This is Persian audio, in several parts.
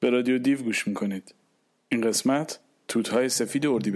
به رادیو دیو گوش می‌کنید. این قسمت توتهای سفید اردی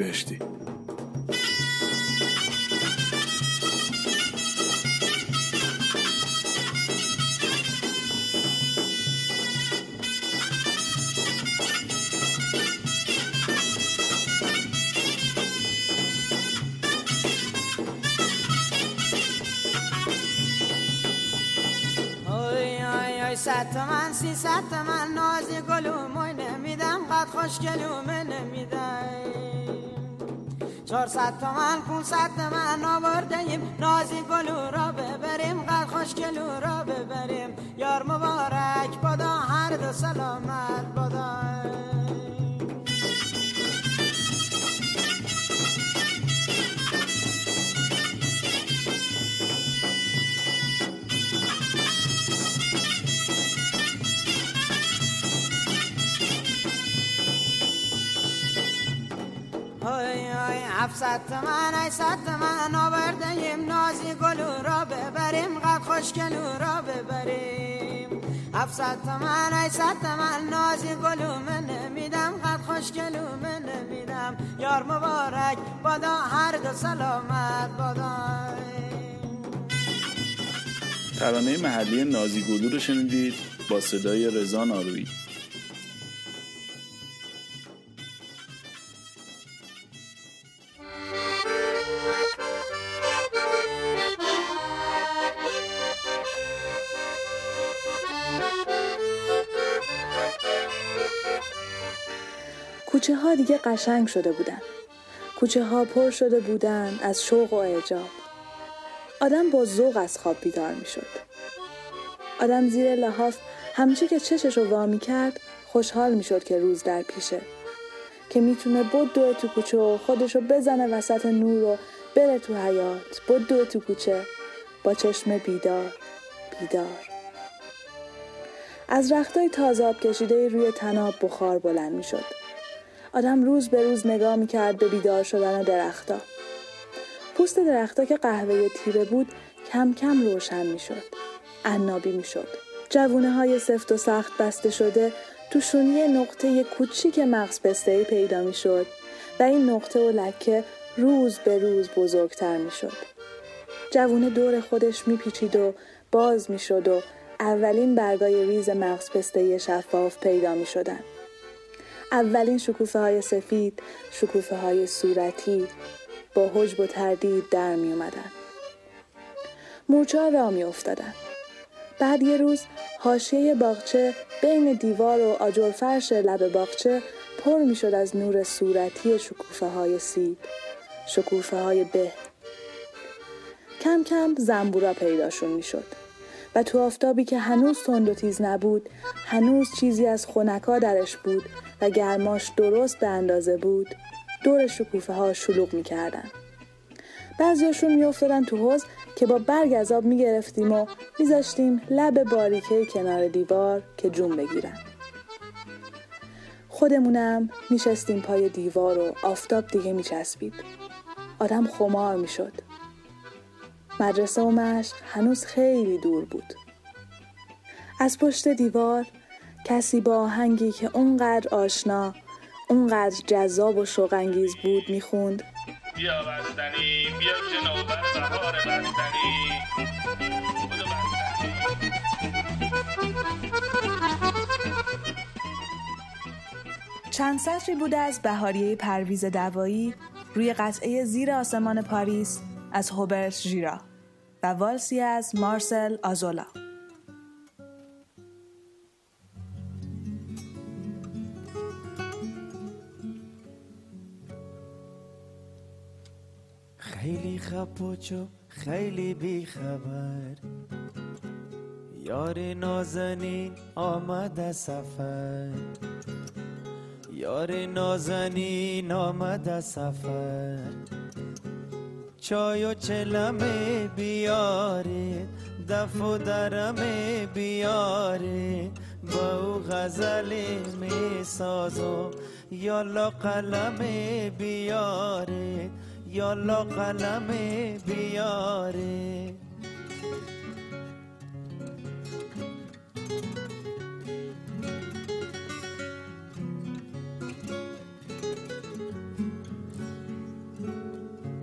بهشتی صد من سی صد من نازی گلومو نمیدم قد خوش گلومه نمیدم. چهار صد تومن صد من آوردیم نازی گلو را ببریم قد خوش گلو را ببریم. یار مبارک بدا هر دو سلامت بدا هفتصد تومن ای صد تومن آوردیم نازی گلو را ببریم قد خوشگلو را ببریم. هفتصد تومن ای صد تومن نازی گلو من نمیدم قد خوشگلو من نمیدم. یار مبارک بادا هر دو سلامت بادا ترانه محلی نازی گلو رو شنیدید با صدای رضا نارویی کوچه ها دیگه قشنگ شده بودن. کوچه ها پر شده بودن از شوق و اعجاب. آدم با ذوق از خواب بیدار می شد. آدم زیر لحاف همچی که چشش رو وامی کرد خوشحال می شد که روز در پیشه. که می‌تونه بدوه تو کوچه و خودشو بزنه وسط نور و بره تو حیات بدوه تو کوچه با چشم بیدار بیدار از رختای تازاب کشیده روی تناب بخار بلند می شد. آدم روز به روز نگاه می‌کرد به بیدار شدن درختا. پوست درختا که قهوه تیره بود کم کم روشن می‌شد. عنابی می‌شد. جوونه های سفت و سخت بسته شده تو شونی نقطه کوچیک مغز پسته پیدا می‌شد و این نقطه و لکه روز به روز بزرگتر می‌شد. جوونه دور خودش میپیچید و باز می‌شد و اولین برگای ریز مغز پسته شفاف پیدا می شدن. اولین شکوفه های سفید شکوفه های صورتی با حجب و تردید در می اومدن. مورچه را می افتادن. بعد یه روز حاشیه باغچه بین دیوار و آجر فرش لب باغچه پر می شد از نور صورتی شکوفه های سیب شکوفه های به کم کم زنبورا پیداشون می شد و تو آفتابی که هنوز تند و تیز نبود هنوز چیزی از خونکا درش بود و گرماش درست به اندازه بود. دور شکوفه ها شلوغ می‌کردن. بعضیاشون میافتادن تو حوز که با برگ از آب می‌گرفتیم و میذاشتیم لب باریکه کنار دیوار که جون بگیرن. خودمونم میشستیم پای دیوار و آفتاب دیگه میچسبید. آدم خمار می‌شد. مدرسه و مشق هنوز خیلی دور بود. از پشت دیوار کسی با آهنگی که اونقدر آشنا اونقدر جذاب و شوقانگیز بود می‌خوند. بیا بستنی بیا جنوبر بهار بستنی. چند سطری بوده از بهاریه پرویز دوایی روی قطعه زیر آسمان پاریس. از هوبرت ژیرا و والسی از مارسل آزولا. خیلی خپوچو خیلی بیخبر. یار نازنین آمد سفر. یار نازنین آمد سفر. چای و چلمه بیاره دف و درمه بیاره. با او غزل می سازو یالا قلم بیاره یالا قلم بیاره.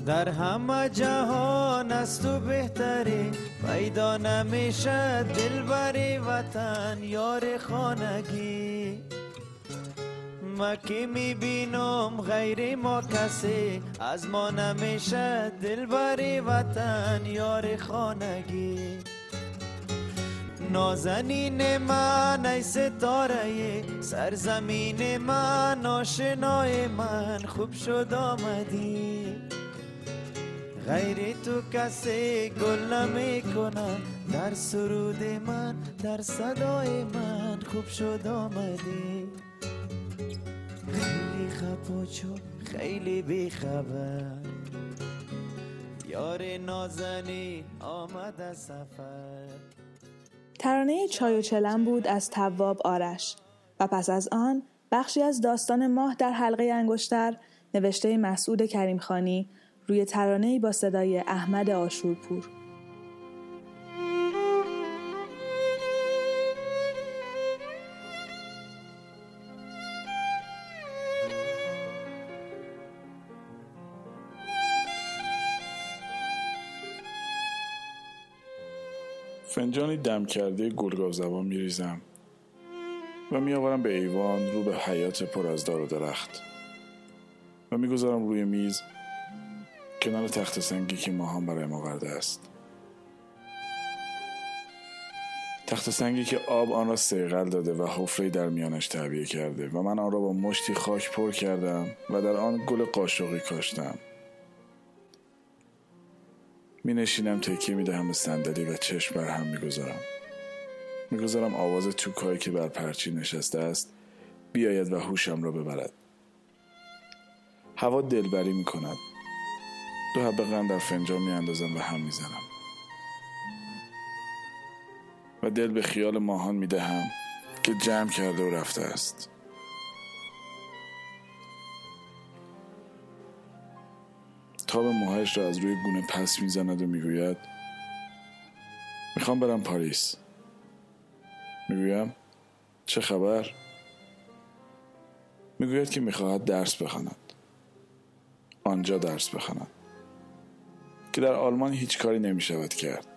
در همه جهان از تو بهتری پیدا نمیشه دل بری وطن یار خانگی. ما که می‌بینم غیر ما کسی از ما نمیشه دل بری وطن یار خانگی. نازنین من ای ستاره سرزمین من آشنای من خوب شد آمدی. غیر تو کسی گل نمی کنم. در سرود من در صدای من خوب شد آمدی. خیلی خفا خیلی بیخبر یار نازنین آمد از سفر. ترانه چای و چلم بود از تواب آرش و پس از آن بخشی از داستان ماه در حلقه انگشتر نوشته مسعود کریمخانی روی ترانه با صدای احمد آشورپور. فنجانی دم کرده گلگاو زبان میریزم و میآورم به ایوان رو به حیات پر از دار و درخت. و می‌گذارم روی میز کنار تخت سنگی که ماهان برای ما ورده است. تخت سنگی که آب آن را سیغل داده و حفره در میانش تعبیه کرده و من آن را با مشتی خاک پر کردم و در آن گل قاشقی کاشتم. می نشینم تکیه می دهم به صندلی و چشم بر هم می گذارم می گذارم آواز توکایی که بر پرچی نشسته است بیاید و هوشم را ببرد. هوا دلبری می کند دو حبه قند در فنجان می اندازم و هم می زنم و دل به خیال ماهان می دهم که جمع کرده و رفته است. تاب موهایش را از روی گونه پس می‌زند و می‌گوید می‌خوام برم پاریس. می‌گویم چه خبر؟ می‌گوید که می‌خواهد درس بخواند. آنجا درس بخواند. که در آلمان هیچ کاری نمی‌شود کرد.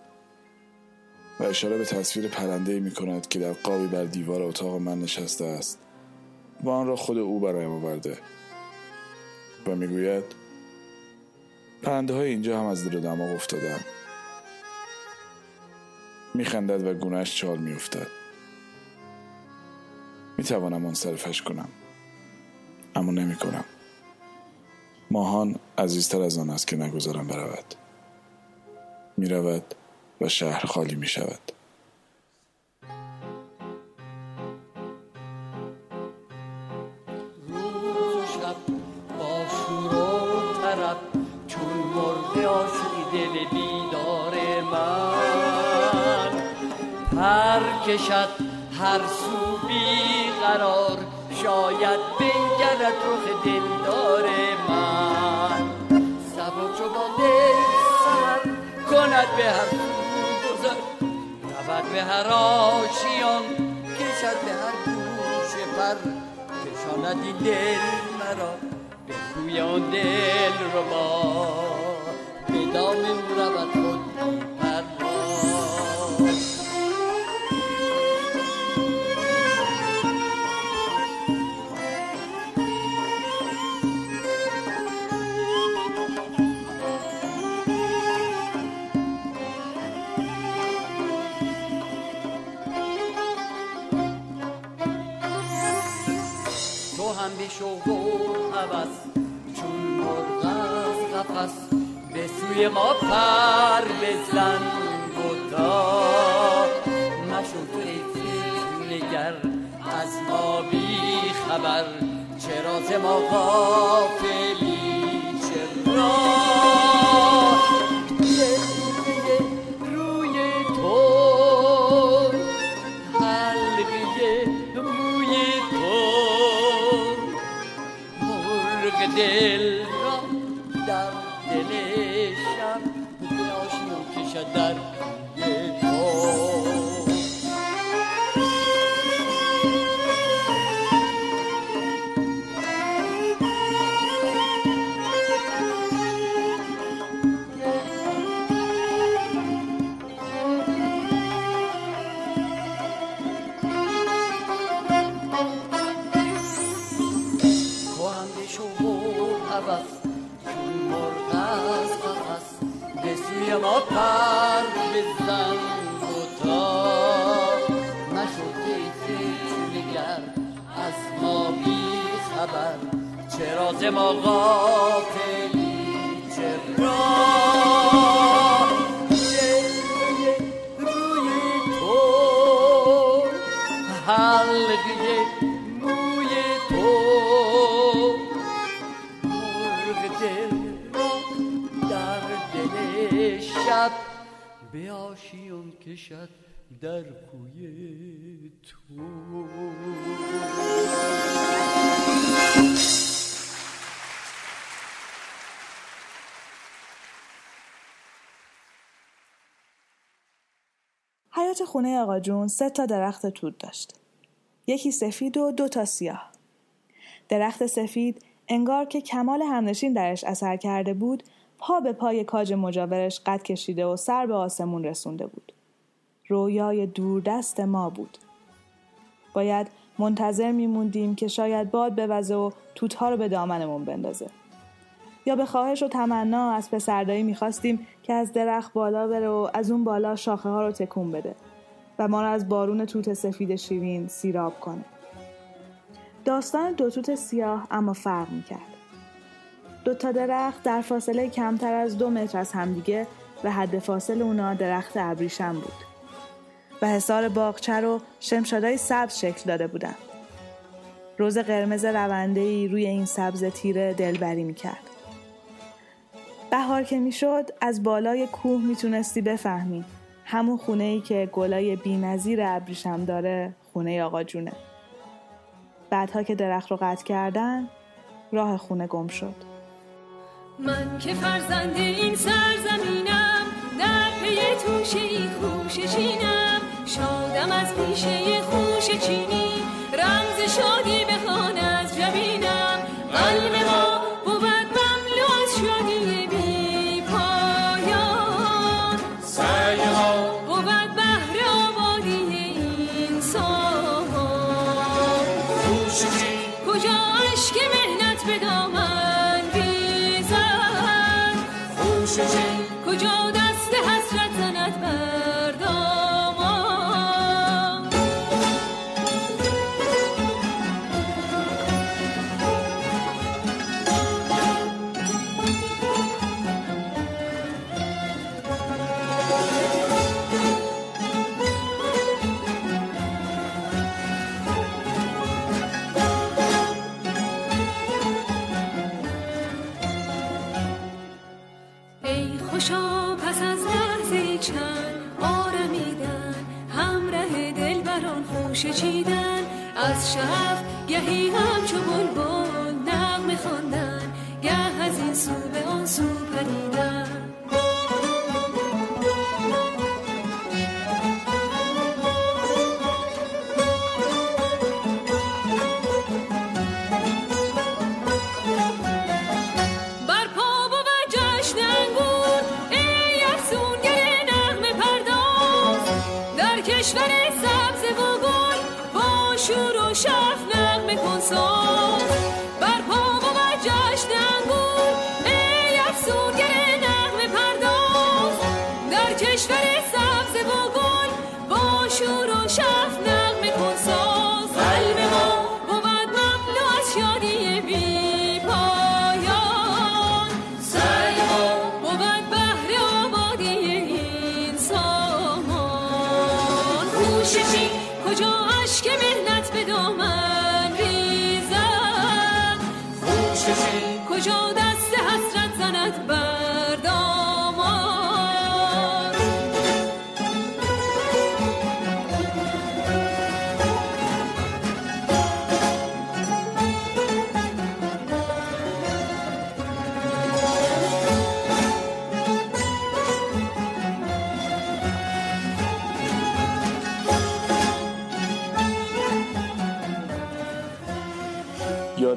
و اشاره به تصویر پرنده می کند که در قابی بر دیوار اتاق من نشسته است. و آن را خود او برایم آورده. و می‌گوید پرنده های اینجا هم از دل دماغ افتادن میخندد و گونهش چال میافتد. می‌توانم منصرفش کنم. اما نمی کنم ماهان عزیزتر از آن است که نگذارم برود. می‌رود و شهر خالی می شود کشد هر سو بی قرار شاید بنگرد رخ دلدار من. سبا چو با دل کند به هر گذر. به هر آشیان کشد به هر گوش پر. کشاند این دل مرا به کوی دل رو با. به دام خود شوق و حوث چون مرغ از قفس به سوی ما پر بزن بودا مشو تو ای نگر از ما بی خبر چرا ز ما غافلی؟ چرا؟ دل ز ما غافلی جلوه روی تو حلقه موی تو. دل در دل شب به آشیان کشد در کوی تو. حیات خونه آقا جون سه تا درخت توت داشت. یکی سفید و دو تا سیاه. درخت سفید انگار که کمال همنشین درش اثر کرده بود پا به پای کاج مجاورش قد کشیده و سر به آسمون رسونده بود. رویای دوردست ما بود. باید منتظر میموندیم که شاید باد بوزه و توتها رو به دامنمون بندازه. یا به خواهش و تمنا از پسردایی می‌خواستیم که از درخت بالا بره و از اون بالا شاخه ها رو تکون بده و ما رو از بارون توت سفید شیرین سیراب کنه. داستان دو توت سیاه اما فرق می‌کرد. دو تا درخت در فاصله کمتر از دو متر از همدیگه و حد فاصل اونا درخت ابریشم بود. و حصار باغچه رو شمشادای سبز شکل داده بودن. روز قرمز روندهی روی این سبز تیره دلبری می‌کرد. بهار که می‌شد از بالای کوه می‌تونستی بفهمی همون خونه ای که گلای بی ابریشم داره خونه آقا جونه. بعدها که درخت رو قطع کردن راه خونه گم شد. من که فرزند این سرزمینم در پی توشه ای خوششینم شادم از پیشه خوش چینی رمز شادی بخوان کجا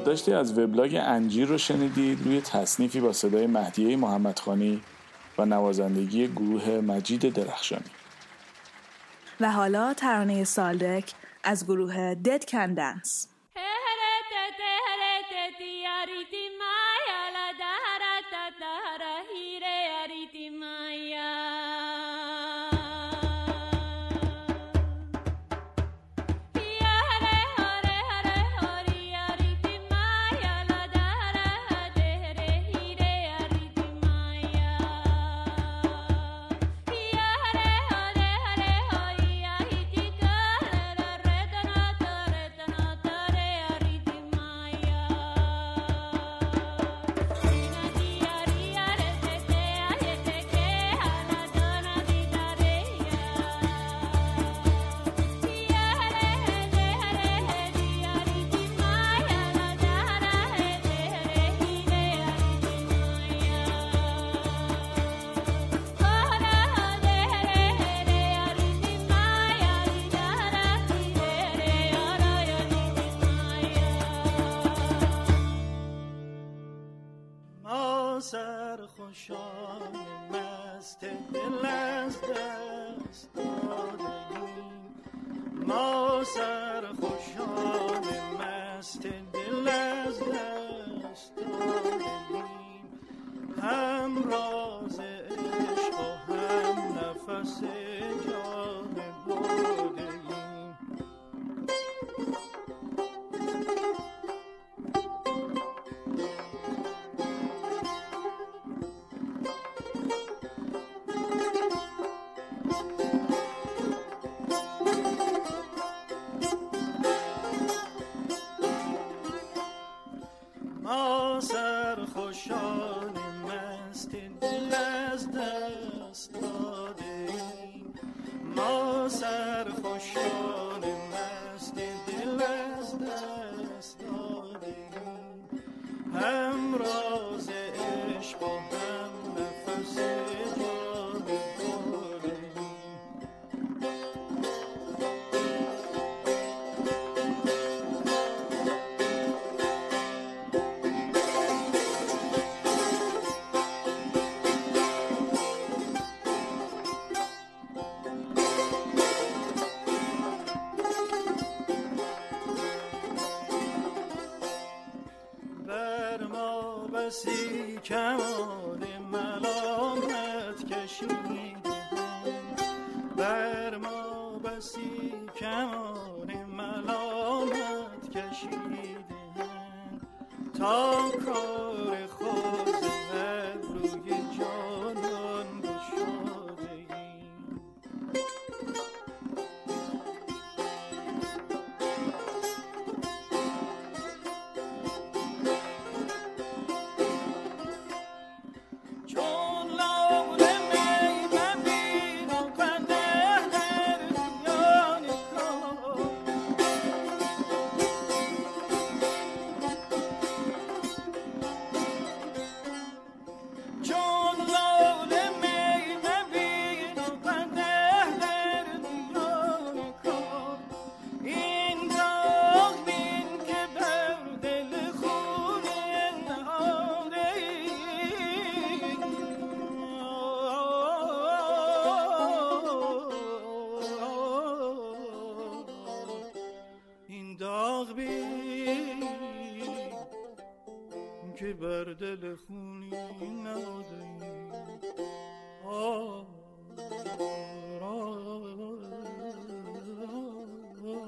یادداشتی از وبلاگ انجیر رو شنیدید روی تصنیفی با صدای مهدیه محمدخانی و نوازندگی گروه مجید درخشانی. و حالا ترانه سالدک از گروه دد کن دنس هم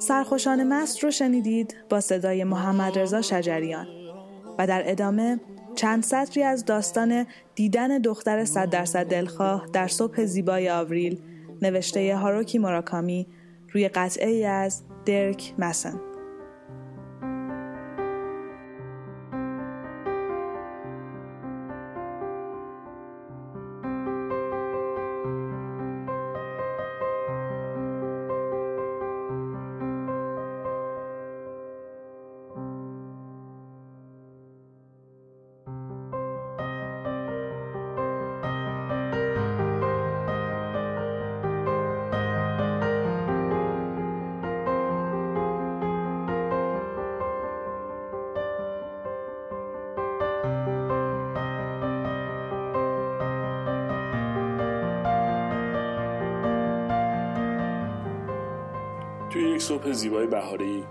سرخوشان مست رو شنیدید با صدای محمد رضا شجریان و در ادامه چند سطری از داستان دیدن دختر صد درصد دلخواه در صبح زیبای آوریل نوشته هاروکی موراکامی روی قطعه ای از درک مسن. صبح زیبای بهاری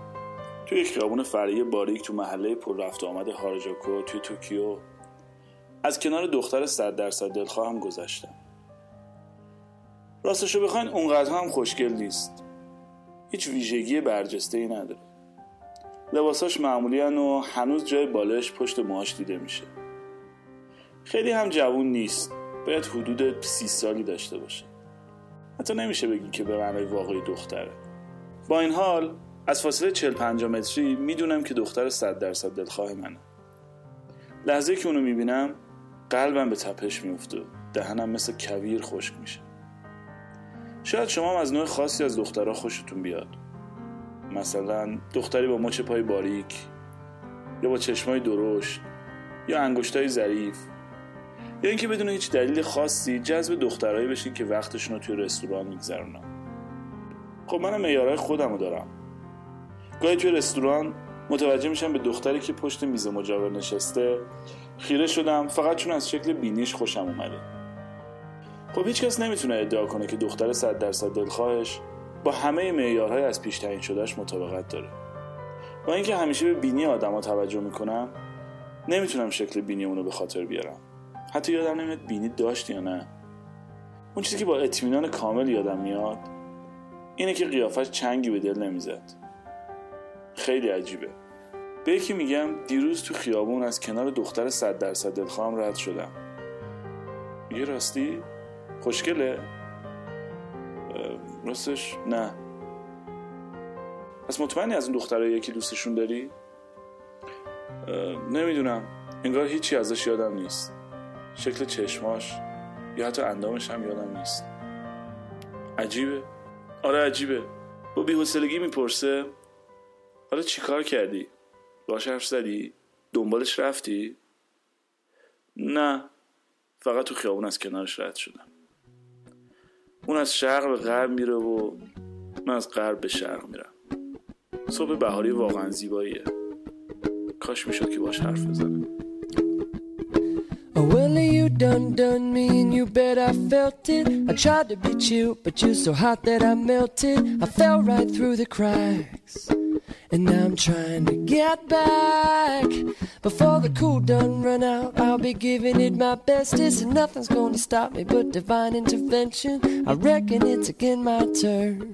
توی خیابون فرعی باریک تو محله پر رفت آمد هاراجوکو توی توکیو از کنار دختر صد درصد دلخواه هم گذشتم. راستشو بخواین اونقدر هم خوشگل نیست. هیچ ویژگی برجسته ای نداره. لباساش معمولی و هنوز جای بالش پشت ماهاش دیده میشه. خیلی هم جوون نیست. باید حدود سی سالی داشته باشه. حتی نمیشه بگی که به معنای واقعی دختره. با این حال از فاصله 40 50 متری می‌دونم که دختر 100 درصد دلخواه منه. لحظه که اونو می‌بینم قلبم به تپش میفته دهنم مثل کویر خشک میشه. شاید شما هم از نوع خاصی از دخترها خوشتون بیاد. مثلا دختری با مچ پای باریک یا با چشمای درشت یا انگشتای ظریف. یا اینکه بدون هیچ دلیل خاصی جذب دخترایی بشین که وقتشون رو توی رستوران میگذرونن. خب منم معیارهای خودم رو دارم. گاهی توی رستوران متوجه میشم به دختری که پشت میز مجاور نشسته خیره شدم فقط چون از شکل بینیش خوشم اومده. خب هیچ کس نمی‌تونه ادعا کنه که دختر صد درصد دلخواهش با همه معیارهای از پیش تعیین شدهش مطابقت داره. با اینکه همیشه به بینی آدما توجه می‌کنم نمی‌تونم شکل بینی اونو به خاطر بیارم. حتی یادم نمیاد بینی داشت یا نه. اون چیزی که با اطمینان کامل یادم میاد اینه که قیافش چنگی به دل نمی‌زد. خیلی عجیبه. به یکی میگم دیروز تو خیابون از کنار دختر صد درصد دلخواهم رد شدم. میگه راستی؟ خوشگله؟ راستش؟ نه. پس مطمئنی از اون دخترها یکی دوستشون داری؟ نمی‌دونم. انگار هیچی ازش یادم نیست. شکل چشماش یا حتی اندامش هم یادم نیست. عجیبه. آره عجیبه با بی‌حوصلگی می‌پرسه حالا چی کار کردی؟ باش حرف زدی؟ دنبالش رفتی؟ نه فقط تو خیابون از کنارش رد شدم اون از شرق به غرب میره و من از غرب به شرق میرم صبح بهاری واقعا زیباییه کاش می‌شد که باش حرف بزنم done done me, and you bet I felt it. I tried to be chill, but you're so hot that I melted. I fell right through the cracks, and now I'm trying to get back. Before the cool done run out, I'll be giving it my bestest, and nothing's gonna stop me but divine intervention. I reckon it's again my turn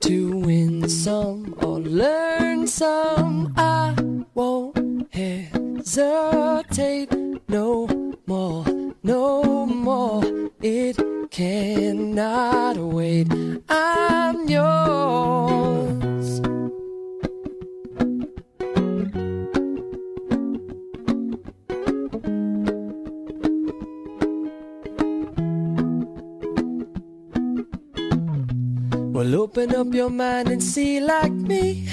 to win some or learn some. I won't hesitate no more, no more. It cannot wait. I'm yours. Well, open up your mind and see like me.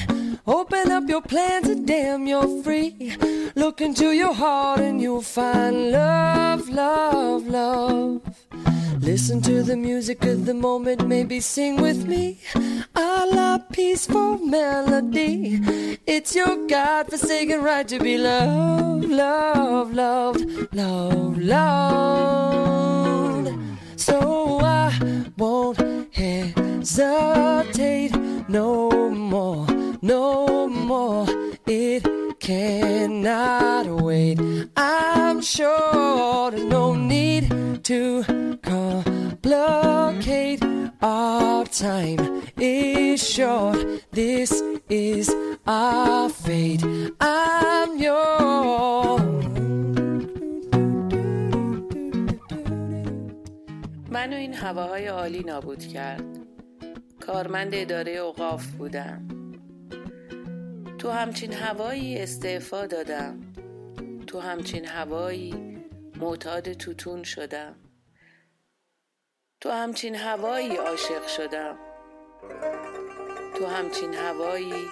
Open up your plans and damn, you're free. Look into your heart and you'll find love, love, love. Listen to the music of the moment, maybe sing with me. A la peaceful melody. It's your God forsaken right to be loved, loved, loved, loved, loved. So I won't hesitate no more, no more. It cannot wait. I'm sure there's no need to complicate. Our time is short. This is our fate. I'm yours. منو این هواهای عالی نابود کرد کارمند اداره اوقاف بودم تو همچین هوایی استعفا دادم. تو همچین هوایی معتاد توتون شدم. تو همچین هوایی عاشق شدم. تو همچین هوایی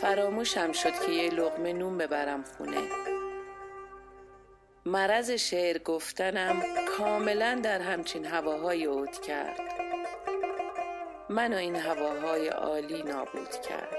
فراموشم شد که یه لقمه نون ببرم خونه. مرض شعر گفتنم کاملا در همچین هواهای عود کرد. منو این هواهای عالی نابود کرد.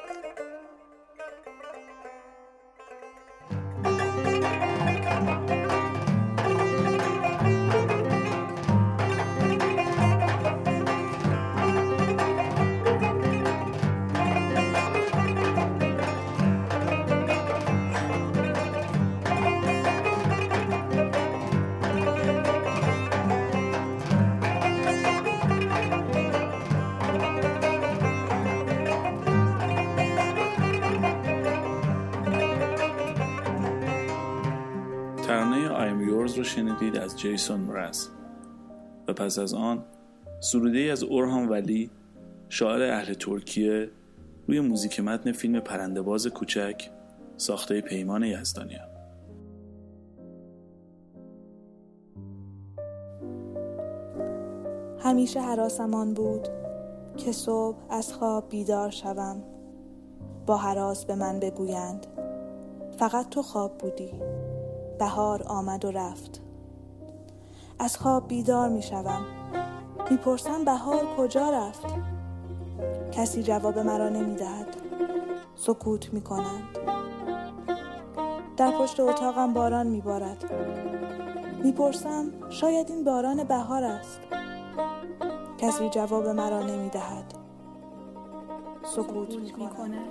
رو شنیدید از جیسون مرز. و پس از آن سروده از اورهان ولی شاعر اهل ترکیه روی موزیک متن فیلم پرندهباز کوچک ساخته پیمان یزدانیان. همیشه حراسمان بود که صبح از خواب بیدار شوم. با حراس به من بگویند فقط تو خواب بودی. بهار آمد و رفت از خواب بیدار می شوم می‌پرسم بهار کجا رفت کسی جواب مرا نمی دهد سکوت می کنند. در پشت اتاقم باران می بارد. می پرسم شاید این باران بهار است. کسی جواب مرا نمی دهد. سکوت می کند.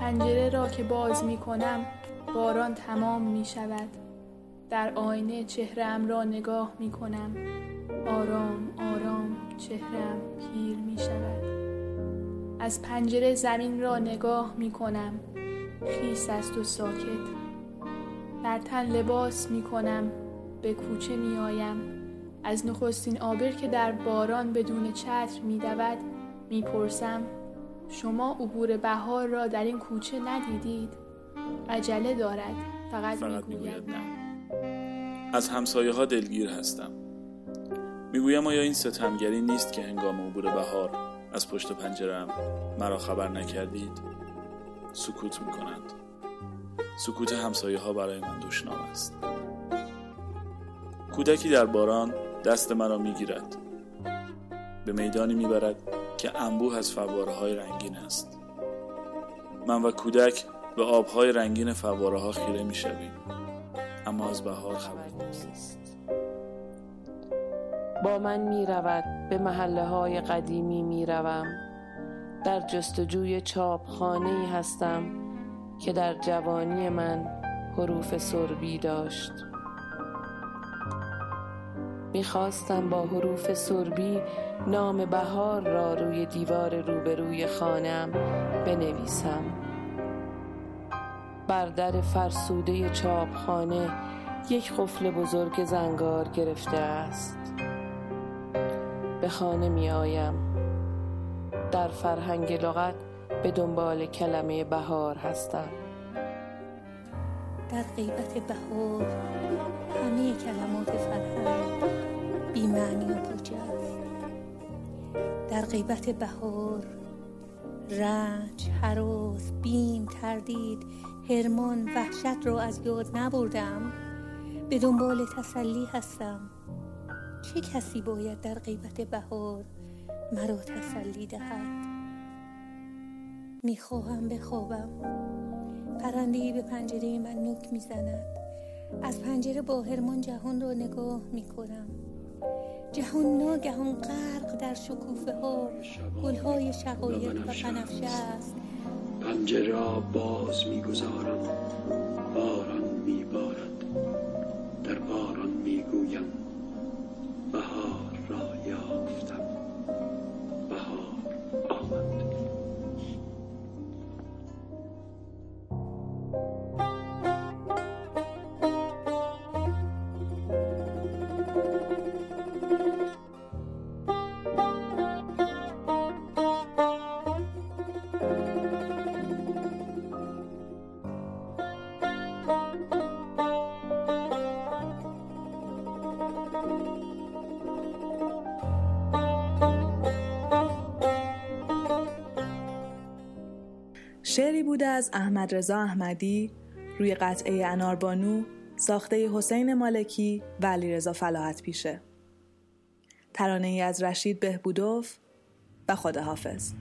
پنجره را که باز می کنم باران تمام می شود. در آینه چهرم را نگاه می کنم. آرام آرام چهرم پیر می شود. از پنجره زمین را نگاه می کنم. خیس است و ساکت. در تن لباس می کنم. به کوچه می آیم. از نخستین آبر که در باران بدون چتر می دود می پرسم شما عبور بهار را در این کوچه ندیدید؟ عجله دارد. فقط, فقط می‌گوید نه. از همسایه ها دلگیر هستم. می‌گویم آیا این ستمگری نیست که هنگام عبور بهار از پشت پنجرم مرا خبر نکردید؟ سکوت می‌کنند. سکوت همسایه ها برای من دشنام است. کودکی در باران دست مرا می‌گیرد. به میدانی می‌برد که انبوه از فواره های رنگین است. من و کودک به آبهای رنگین فواره ها خیره می‌شویم. اما از بهار خبری نیست. با من می رود به محله های قدیمی می روم در جستجوی چاپخانه ای هستم که در جوانی من حروف سربی داشت. می‌خواستم با حروف سربی نام بهار را روی دیوار روبروی خانم بنویسم. بر در فرسوده چاپخانه یک قفل بزرگ زنگار گرفته است. به خانه می آیم. در فرهنگ لغت به دنبال کلمه بهار هستم. در غیبت بهار همه کلمات فرهنگ بیمعنی و پوچ است. در غیبت بهار رنج حراس بیم تردید هرمان وحشت را از یاد نبردم. به دنبال تسلی هستم. چه کسی باید در غیبت بهار مرا تسلی دهد؟ می‌خواهم بخوابم. پرندهای به پنجره من نوک می‌زند. از پنجره با هرمان جهان را نگاه می‌کنم. جهان ناگهان غرق در شکوفه ها گلهای شقایق و بنفشه است. پنجره باز می‌گذارم. شعری بوده از احمد رضا احمدی روی قطعه اناربانو ساخته حسین مالکی و علیرضا فلاحت پیشه. ترانه ای از رشید بهبودوف و خداحافظ.